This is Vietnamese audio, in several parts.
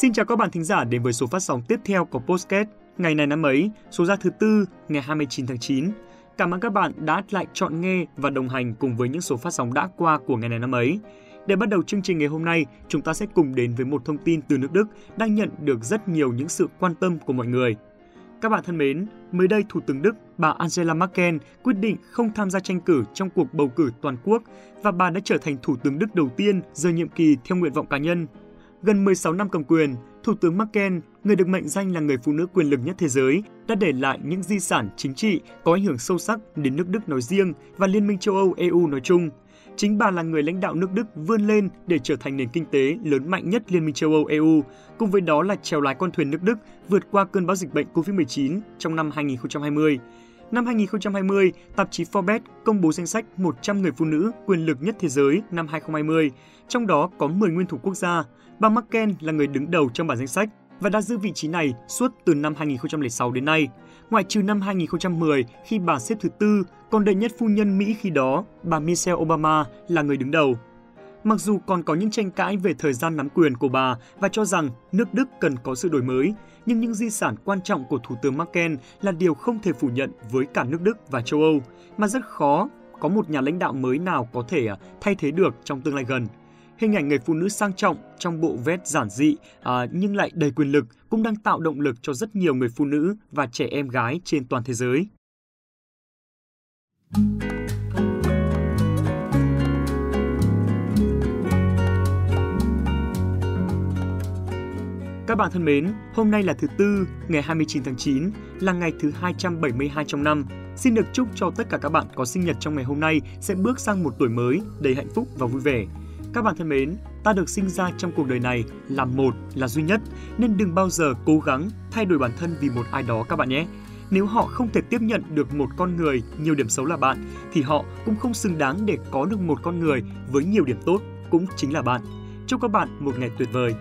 Xin chào các bạn thính giả đến với số phát sóng tiếp theo của Postcast ngày này năm ấy, số ra thứ tư ngày 29 tháng 9. Cảm ơn các bạn đã lại chọn nghe và đồng hành cùng với những số phát sóng đã qua của ngày này năm ấy. Để bắt đầu chương trình ngày hôm nay, chúng ta sẽ cùng đến với một thông tin từ nước Đức đang nhận được rất nhiều những sự quan tâm của mọi người. Các bạn thân mến, mới đây Thủ tướng Đức bà Angela Merkel quyết định không tham gia tranh cử trong cuộc bầu cử toàn quốc và bà đã trở thành Thủ tướng Đức đầu tiên rời nhiệm kỳ theo nguyện vọng cá nhân. Gần 16 năm cầm quyền, Thủ tướng Merkel, người được mệnh danh là người phụ nữ quyền lực nhất thế giới, đã để lại những di sản chính trị có ảnh hưởng sâu sắc đến nước Đức nói riêng và Liên minh châu Âu EU nói chung. Chính bà là người lãnh đạo nước Đức vươn lên để trở thành nền kinh tế lớn mạnh nhất Liên minh châu Âu EU, cùng với đó là trèo lái con thuyền nước Đức vượt qua cơn bão dịch bệnh COVID-19 trong năm 2020. Năm 2020, tạp chí Forbes công bố danh sách 100 người phụ nữ quyền lực nhất thế giới năm 2020, trong đó có 10 nguyên thủ quốc gia. Bà Merkel là người đứng đầu trong bản danh sách và đã giữ vị trí này suốt từ năm 2006 đến nay. Ngoại trừ năm 2010 khi bà xếp thứ tư, còn đệ nhất phu nhân Mỹ khi đó, bà Michelle Obama là người đứng đầu. Mặc dù còn có những tranh cãi về thời gian nắm quyền của bà và cho rằng nước Đức cần có sự đổi mới, nhưng những di sản quan trọng của Thủ tướng Merkel là điều không thể phủ nhận với cả nước Đức và châu Âu, mà rất khó có một nhà lãnh đạo mới nào có thể à, thay thế được trong tương lai gần. Hình ảnh người phụ nữ sang trọng trong bộ vest giản dị à, nhưng lại đầy quyền lực cũng đang tạo động lực cho rất nhiều người phụ nữ và trẻ em gái trên toàn thế giới. Các bạn thân mến, hôm nay là thứ Tư, ngày 29 tháng 9, là ngày thứ 272 trong năm. Xin được chúc cho tất cả các bạn có sinh nhật trong ngày hôm nay sẽ bước sang một tuổi mới đầy hạnh phúc và vui vẻ. Các bạn thân mến, ta được sinh ra trong cuộc đời này là một, là duy nhất, nên đừng bao giờ cố gắng thay đổi bản thân vì một ai đó các bạn nhé. Nếu họ không thể tiếp nhận được một con người nhiều điểm xấu là bạn, thì họ cũng không xứng đáng để có được một con người với nhiều điểm tốt cũng chính là bạn. Chúc các bạn một ngày tuyệt vời.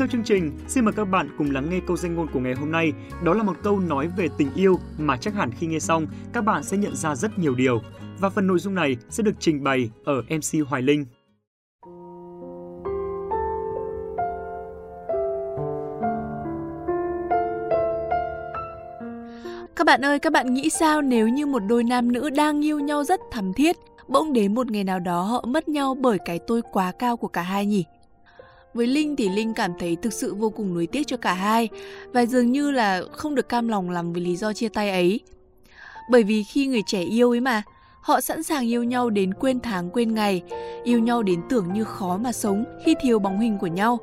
Theo chương trình, xin mời các bạn cùng lắng nghe câu danh ngôn của ngày hôm nay. Đó là một câu nói về tình yêu mà chắc hẳn khi nghe xong, các bạn sẽ nhận ra rất nhiều điều. Và phần nội dung này sẽ được trình bày ở MC Hoài Linh. Các bạn ơi, các bạn nghĩ sao nếu như một đôi nam nữ đang yêu nhau rất thầm thiết, bỗng đến một ngày nào đó họ mất nhau bởi cái tôi quá cao của cả hai nhỉ? Với Linh thì Linh cảm thấy thực sự vô cùng nuối tiếc cho cả hai và dường như là không được cam lòng làm vì lý do chia tay ấy. Bởi vì khi người trẻ yêu ấy mà, họ sẵn sàng yêu nhau đến quên tháng quên ngày, yêu nhau đến tưởng như khó mà sống khi thiếu bóng hình của nhau.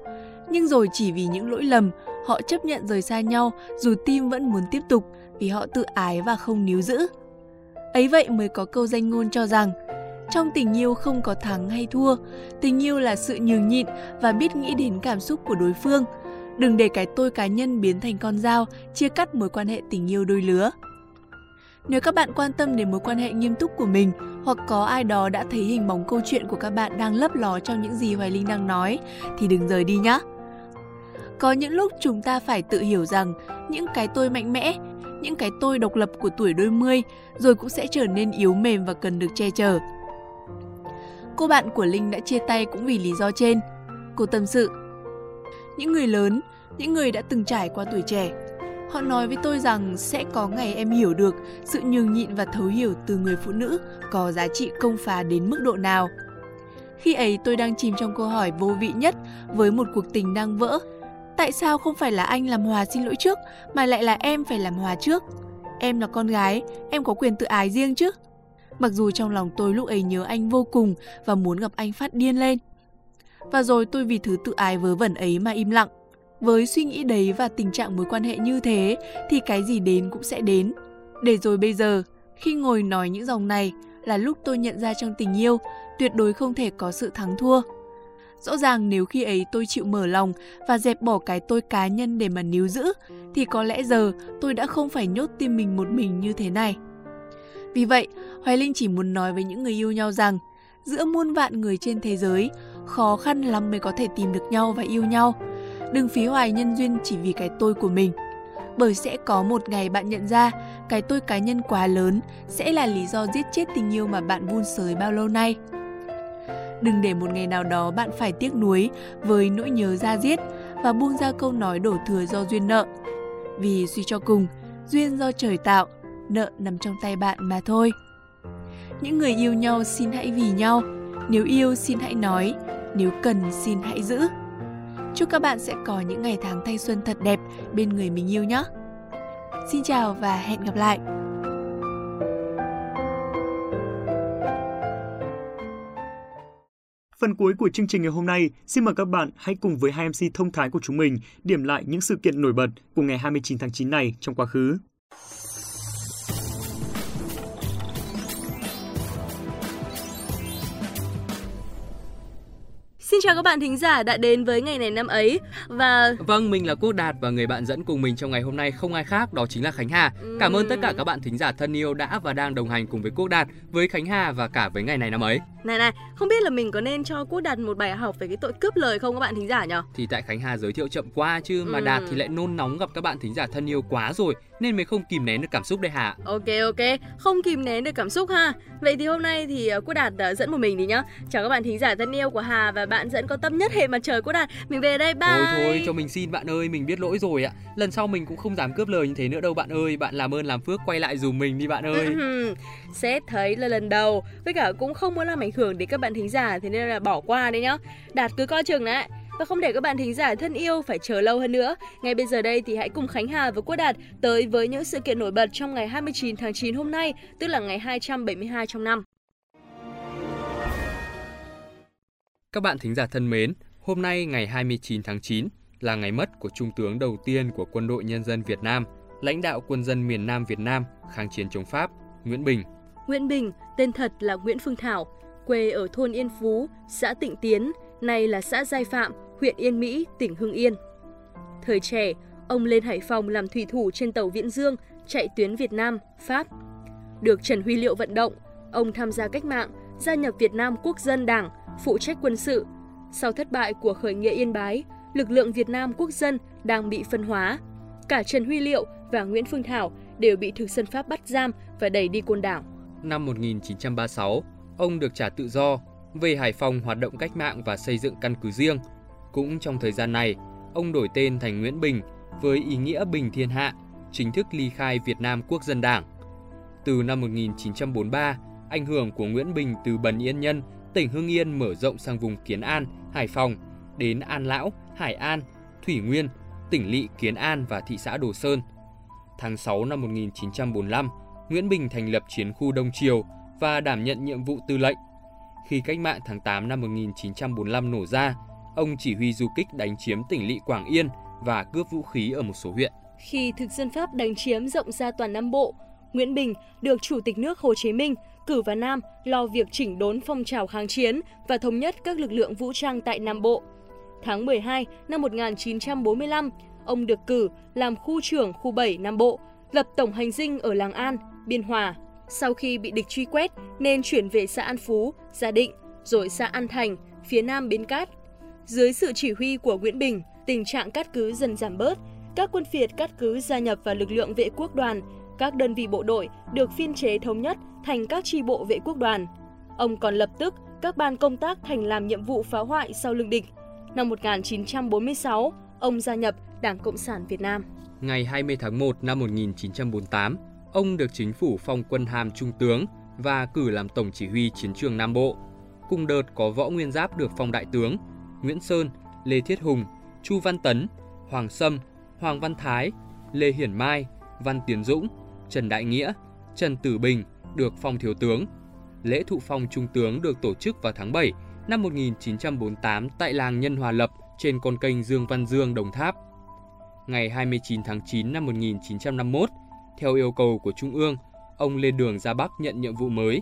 Nhưng rồi chỉ vì những lỗi lầm, họ chấp nhận rời xa nhau dù tim vẫn muốn tiếp tục vì họ tự ái và không níu giữ. Ấy vậy mới có câu danh ngôn cho rằng trong tình yêu không có thắng hay thua, tình yêu là sự nhường nhịn và biết nghĩ đến cảm xúc của đối phương. Đừng để cái tôi cá nhân biến thành con dao, chia cắt mối quan hệ tình yêu đôi lứa. Nếu các bạn quan tâm đến mối quan hệ nghiêm túc của mình hoặc có ai đó đã thấy hình bóng câu chuyện của các bạn đang lấp ló trong những gì Hoài Linh đang nói thì đừng rời đi nhé. Có những lúc chúng ta phải tự hiểu rằng những cái tôi mạnh mẽ, những cái tôi độc lập của tuổi đôi mươi rồi cũng sẽ trở nên yếu mềm và cần được che chở. Cô bạn của Linh đã chia tay cũng vì lý do trên. Cô tâm sự. Những người lớn, những người đã từng trải qua tuổi trẻ, họ nói với tôi rằng sẽ có ngày em hiểu được sự nhường nhịn và thấu hiểu từ người phụ nữ có giá trị công phá đến mức độ nào. Khi ấy tôi đang chìm trong câu hỏi vô vị nhất với một cuộc tình đang vỡ. Tại sao không phải là anh làm hòa xin lỗi trước mà lại là em phải làm hòa trước? Em là con gái, em có quyền tự ái riêng chứ? Mặc dù trong lòng tôi lúc ấy nhớ anh vô cùng và muốn gặp anh phát điên lên. Và rồi tôi vì thứ tự ái vớ vẩn ấy mà im lặng. Với suy nghĩ đấy và tình trạng mối quan hệ như thế thì cái gì đến cũng sẽ đến. Để rồi bây giờ, khi ngồi nói những dòng này là lúc tôi nhận ra trong tình yêu tuyệt đối không thể có sự thắng thua. Rõ ràng nếu khi ấy tôi chịu mở lòng và dẹp bỏ cái tôi cá nhân để mà níu giữ thì có lẽ giờ tôi đã không phải nhốt tim mình một mình như thế này. Vì vậy, Hoài Linh chỉ muốn nói với những người yêu nhau rằng giữa muôn vạn người trên thế giới, khó khăn lắm mới có thể tìm được nhau và yêu nhau. Đừng phí hoài nhân duyên chỉ vì cái tôi của mình. bởi sẽ có một ngày bạn nhận ra cái tôi cá nhân quá lớn sẽ là lý do giết chết tình yêu mà bạn vun sới bao lâu nay. Đừng để một ngày nào đó bạn phải tiếc nuối với nỗi nhớ ra giết và buông ra câu nói đổ thừa do duyên nợ. Vì suy cho cùng, duyên do trời tạo, nợ nằm trong tay bạn mà thôi. Những người yêu nhau xin hãy vì nhau, nếu yêu xin hãy nói, nếu cần xin hãy giữ. Chúc các bạn sẽ có những ngày tháng thanh xuân thật đẹp bên người mình yêu nhé. Xin chào và hẹn gặp lại. Phần cuối của chương trình ngày hôm nay, xin mời các bạn hãy cùng với hai MC thông thái của chúng mình điểm lại những sự kiện nổi bật của ngày 29 tháng 9 này trong quá khứ. Xin chào các bạn thính giả đã đến với ngày này năm ấy và Vâng, mình là Quốc Đạt và người bạn dẫn cùng mình trong ngày hôm nay không ai khác đó chính là Khánh Hà. Cảm ơn tất cả các bạn thính giả thân yêu đã và đang đồng hành cùng với Quốc Đạt, với Khánh Hà và cả với ngày này năm ấy. này này, không biết là mình có nên cho Quốc Đạt một bài học về cái tội cướp lời không các bạn thính giả nhỉ? Thì tại Khánh Hà giới thiệu chậm qua chứ mà Đạt thì lại nôn nóng gặp các bạn thính giả thân yêu quá rồi nên mới không kìm nén được cảm xúc đây hả? Ok ok, không kìm nén được cảm xúc ha. Vậy thì hôm nay thì ờ, Quốc Đạt đã dẫn một mình đi nhá. Chào các bạn thính giả thân yêu của Hà và bạn dẫn có tâm nhất hệ mặt trời Quốc Đạt. Mình về đây bye. Thôi thôi, cho mình xin bạn ơi, mình biết lỗi rồi ạ. Lần sau mình cũng không dám cướp lời như thế nữa đâu bạn ơi. Bạn làm ơn làm phước quay lại dùm mình đi bạn ơi. Sếp thấy là lần đầu Với cả cũng không muốn làm ảnh hưởng đến các bạn thính giả Thế nên là bỏ qua đấy nhá Đạt cứ coi chừng đấy và không để các bạn thính giả thân yêu phải chờ lâu hơn nữa. Ngay bây giờ đây thì hãy cùng Khánh Hà và Quốc Đạt tới với những sự kiện nổi bật trong ngày 29 tháng 9 hôm nay, tức là ngày 272 trong năm. Các bạn thính giả thân mến, hôm nay ngày 29 tháng 9 là ngày mất của Trung tướng đầu tiên của Quân đội Nhân dân Việt Nam, lãnh đạo quân dân miền Nam Việt Nam kháng chiến chống Pháp, Nguyễn Bình. Nguyễn Bình, tên thật là Nguyễn Phương Thảo, quê ở thôn Yên Phú, xã Tịnh Tiến, nay là xã Giai Phạm, huyện Yên Mỹ, tỉnh Hưng Yên. Thời trẻ, ông lên Hải Phòng làm thủy thủ trên tàu Viễn Dương chạy tuyến Việt Nam, Pháp. Được Trần Huy Liệu vận động, ông tham gia cách mạng, gia nhập Việt Nam Quốc dân Đảng, phụ trách quân sự. Sau thất bại của khởi nghĩa Yên Bái, lực lượng Việt Nam Quốc dân đang bị phân hóa. Cả Trần Huy Liệu và Nguyễn Phương Thảo đều bị thực dân Pháp bắt giam và đẩy đi côn đảo. Năm 1936, ông được trả tự do, về Hải Phòng hoạt động cách mạng và xây dựng căn cứ riêng. Cũng trong thời gian này, ông đổi tên thành Nguyễn Bình với ý nghĩa bình thiên hạ, chính thức ly khai Việt Nam Quốc dân Đảng. Từ năm 1943, ảnh hưởng của Nguyễn Bình từ Bần Yên Nhân, tỉnh Hưng Yên mở rộng sang vùng Kiến An, Hải Phòng, đến An Lão, Hải An, Thủy Nguyên, tỉnh Lỵ Kiến An và thị xã Đồ Sơn. Tháng 6 năm 1945, Nguyễn Bình thành lập chiến khu Đông Triều và đảm nhận nhiệm vụ tư lệnh. Khi cách mạng tháng 8 năm 1945 nổ ra, ông chỉ huy du kích đánh chiếm tỉnh Lỵ Quảng Yên và cướp vũ khí ở một số huyện. Khi thực dân Pháp đánh chiếm rộng ra toàn Nam Bộ, Nguyễn Bình được Chủ tịch nước Hồ Chí Minh cử vào Nam lo việc chỉnh đốn phong trào kháng chiến và thống nhất các lực lượng vũ trang tại Nam Bộ. Tháng 12 năm 1945, ông được cử làm khu trưởng khu 7 Nam Bộ, lập tổng hành dinh ở Làng An, Biên Hòa. Sau khi bị địch truy quét nên chuyển về xã An Phú, Gia Định, rồi xã An Thành, phía nam Bến Cát. Dưới sự chỉ huy của Nguyễn Bình, tình trạng cát cứ dần giảm bớt, các quân phiệt cát cứ gia nhập vào lực lượng vệ quốc đoàn, các đơn vị bộ đội được phiên chế thống nhất thành các chi bộ vệ quốc đoàn. Ông còn lập tức các ban công tác thành làm nhiệm vụ phá hoại sau lưng địch. Năm 1946, ông gia nhập Đảng Cộng sản Việt Nam. Ngày 20 tháng 1 năm 1948, ông được chính phủ phong quân hàm trung tướng và cử làm tổng chỉ huy chiến trường Nam Bộ. Cùng đợt có võ nguyên giáp được phong đại tướng, Nguyễn Sơn, Lê Thiết Hùng, Chu Văn Tấn, Hoàng Sâm, Hoàng Văn Thái, Lê Hiển Mai, Văn Tiến Dũng, Trần Đại Nghĩa, Trần Tử Bình được phong thiếu tướng. Lễ thụ phong trung tướng được tổ chức vào tháng 7 năm 1948 tại làng Nhân Hòa Lập trên con kênh Dương Văn Dương, Đồng Tháp. Ngày 29 tháng 9 năm 1951, theo yêu cầu của Trung ương, ông lên đường ra Bắc nhận nhiệm vụ mới.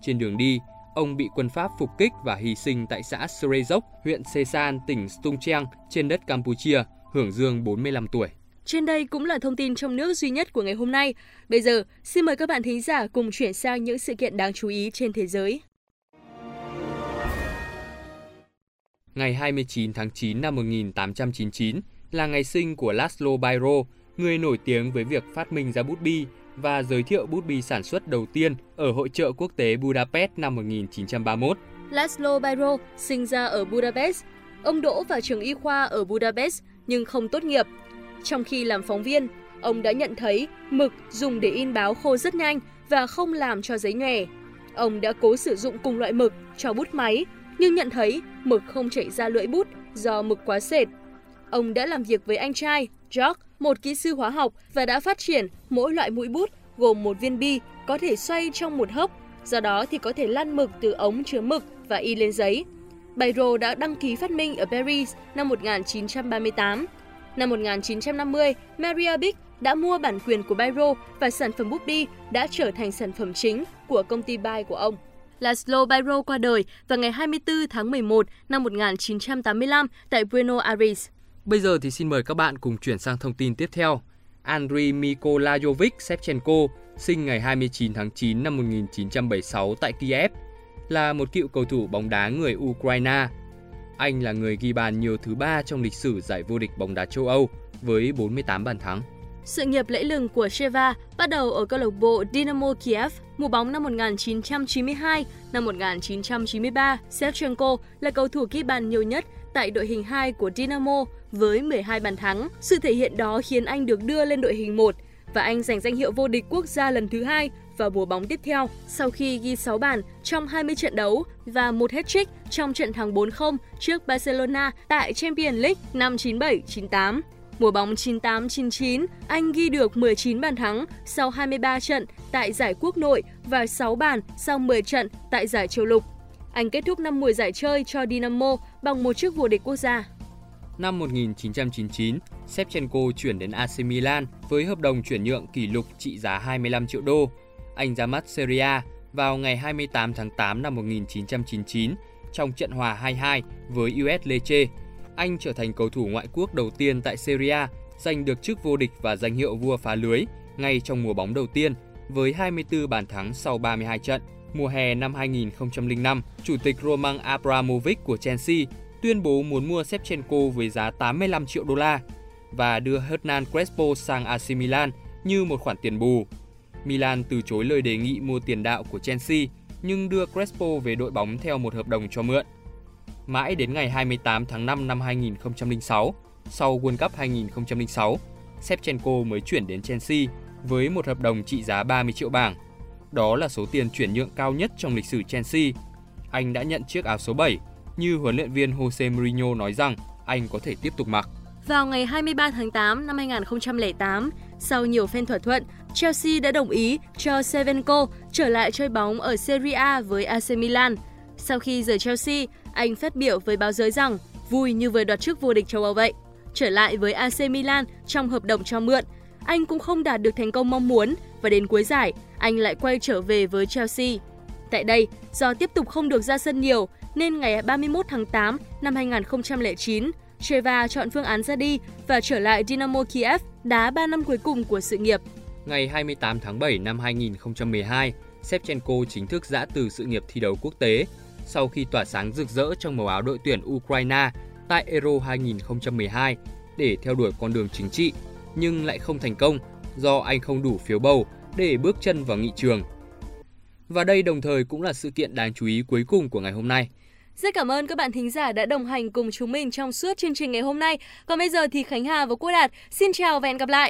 Trên đường đi, ông bị quân Pháp phục kích và hy sinh tại xã Srezok, huyện Sesan, tỉnh Stung Treng trên đất Campuchia, hưởng dương 45 tuổi. Trên đây cũng là thông tin trong nước duy nhất của ngày hôm nay. Bây giờ, xin mời các bạn thính giả cùng chuyển sang những sự kiện đáng chú ý trên thế giới. Ngày 29 tháng 9 năm 1899 là ngày sinh của Laszlo Bairo, người nổi tiếng với việc phát minh ra bút bi và giới thiệu bút bi sản xuất đầu tiên ở Hội trợ quốc tế Budapest năm 1931. Laszlo Biro sinh ra ở Budapest. Ông đỗ vào trường y khoa ở Budapest nhưng không tốt nghiệp. Trong khi làm phóng viên, ông đã nhận thấy mực dùng để in báo khô rất nhanh và không làm cho giấy nhòe. Ông đã cố sử dụng cùng loại mực cho bút máy, nhưng nhận thấy mực không chảy ra lưỡi bút do mực quá sệt. Ông đã làm việc với anh trai, George, một kỹ sư hóa học và đã phát triển mỗi loại mũi bút gồm một viên bi có thể xoay trong một hốc, do đó thì có thể lăn mực từ ống chứa mực và in lên giấy. Bayro đã đăng ký phát minh ở Paris năm 1938. Năm 1950, Maria Bic đã mua bản quyền của Bayro và sản phẩm bút bi đã trở thành sản phẩm chính của công ty Bay của ông. Laszlo Bayro qua đời vào ngày 24 tháng 11 năm 1985 tại Buenos Aires. Bây giờ thì xin mời các bạn cùng chuyển sang thông tin tiếp theo. Andriy Mikolajovic Shevchenko, sinh ngày 29 tháng 9 năm 1976 tại Kiev, là một cựu cầu thủ bóng đá người Ukraine. Anh là người ghi bàn nhiều thứ ba trong lịch sử giải vô địch bóng đá châu Âu với 48 bàn thắng. Sự nghiệp lẫy lừng của Sheva bắt đầu ở câu lạc bộ Dynamo Kiev mùa bóng năm 1992, năm 1993, Shevchenko là cầu thủ ghi bàn nhiều nhất tại đội hình 2 của Dynamo với 12 bàn thắng. Sự thể hiện đó khiến anh được đưa lên đội hình 1 và anh giành danh hiệu vô địch quốc gia lần thứ hai vào mùa bóng tiếp theo sau khi ghi 6 bàn trong 20 trận đấu và một hat-trick trong trận thắng 4-0 trước Barcelona tại Champions League năm 97-98. Mùa bóng 98-99, anh ghi được 19 bàn thắng sau 23 trận tại giải quốc nội và 6 bàn sau 10 trận tại giải châu lục. Anh kết thúc năm mùa giải chơi cho Dynamo bằng một chức vô địch quốc gia. Năm 1999, Shevchenko chuyển đến AC Milan với hợp đồng chuyển nhượng kỷ lục trị giá 25 triệu đô. Anh ra mắt Serie A vào ngày 28 tháng 8 năm 1999 trong trận hòa 2-2 với US Lecce. Anh trở thành cầu thủ ngoại quốc đầu tiên tại Serie A giành được chức vô địch và danh hiệu vua phá lưới ngay trong mùa bóng đầu tiên với 24 bàn thắng sau 32 trận. Mùa hè năm 2005, Chủ tịch Roman Abramovich của Chelsea tuyên bố muốn mua Shevchenko với giá 85 triệu đô la và đưa Hernan Crespo sang AC Milan như một khoản tiền bù. Milan từ chối lời đề nghị mua tiền đạo của Chelsea nhưng đưa Crespo về đội bóng theo một hợp đồng cho mượn. Mãi đến ngày 28 tháng 5 năm 2006, sau World Cup 2006, Shevchenko mới chuyển đến Chelsea với một hợp đồng trị giá 30 triệu bảng. Đó là số tiền chuyển nhượng cao nhất trong lịch sử Chelsea. Anh đã nhận chiếc áo số 7 như huấn luyện viên Jose Mourinho nói rằng anh có thể tiếp tục mặc. Vào ngày 23 tháng 8 năm 2008, sau nhiều phen thỏa thuận, Chelsea đã đồng ý cho Sevenko trở lại chơi bóng ở Serie A với AC Milan. Sau khi rời Chelsea, anh phát biểu với báo giới rằng vui như vừa đoạt chức vô địch châu Âu vậy. Trở lại với AC Milan trong hợp đồng cho mượn, anh cũng không đạt được thành công mong muốn và đến cuối giải, anh lại quay trở về với Chelsea. Tại đây, do tiếp tục không được ra sân nhiều, nên ngày 31 tháng 8 năm 2009, Cheva chọn phương án ra đi và trở lại Dynamo Kiev đá 3 năm cuối cùng của sự nghiệp. Ngày 28 tháng 7 năm 2012, Shevchenko chính thức giã từ sự nghiệp thi đấu quốc tế sau khi tỏa sáng rực rỡ trong màu áo đội tuyển Ukraine tại Euro 2012 để theo đuổi con đường chính trị, nhưng lại không thành công do anh không đủ phiếu bầu để bước chân vào nghị trường. Và đây đồng thời cũng là sự kiện đáng chú ý cuối cùng của ngày hôm nay. Rất cảm ơn các bạn thính giả đã đồng hành cùng chúng mình trong suốt chương trình ngày hôm nay. Còn bây giờ thì Khánh Hà và Quốc Đạt xin chào và hẹn gặp lại.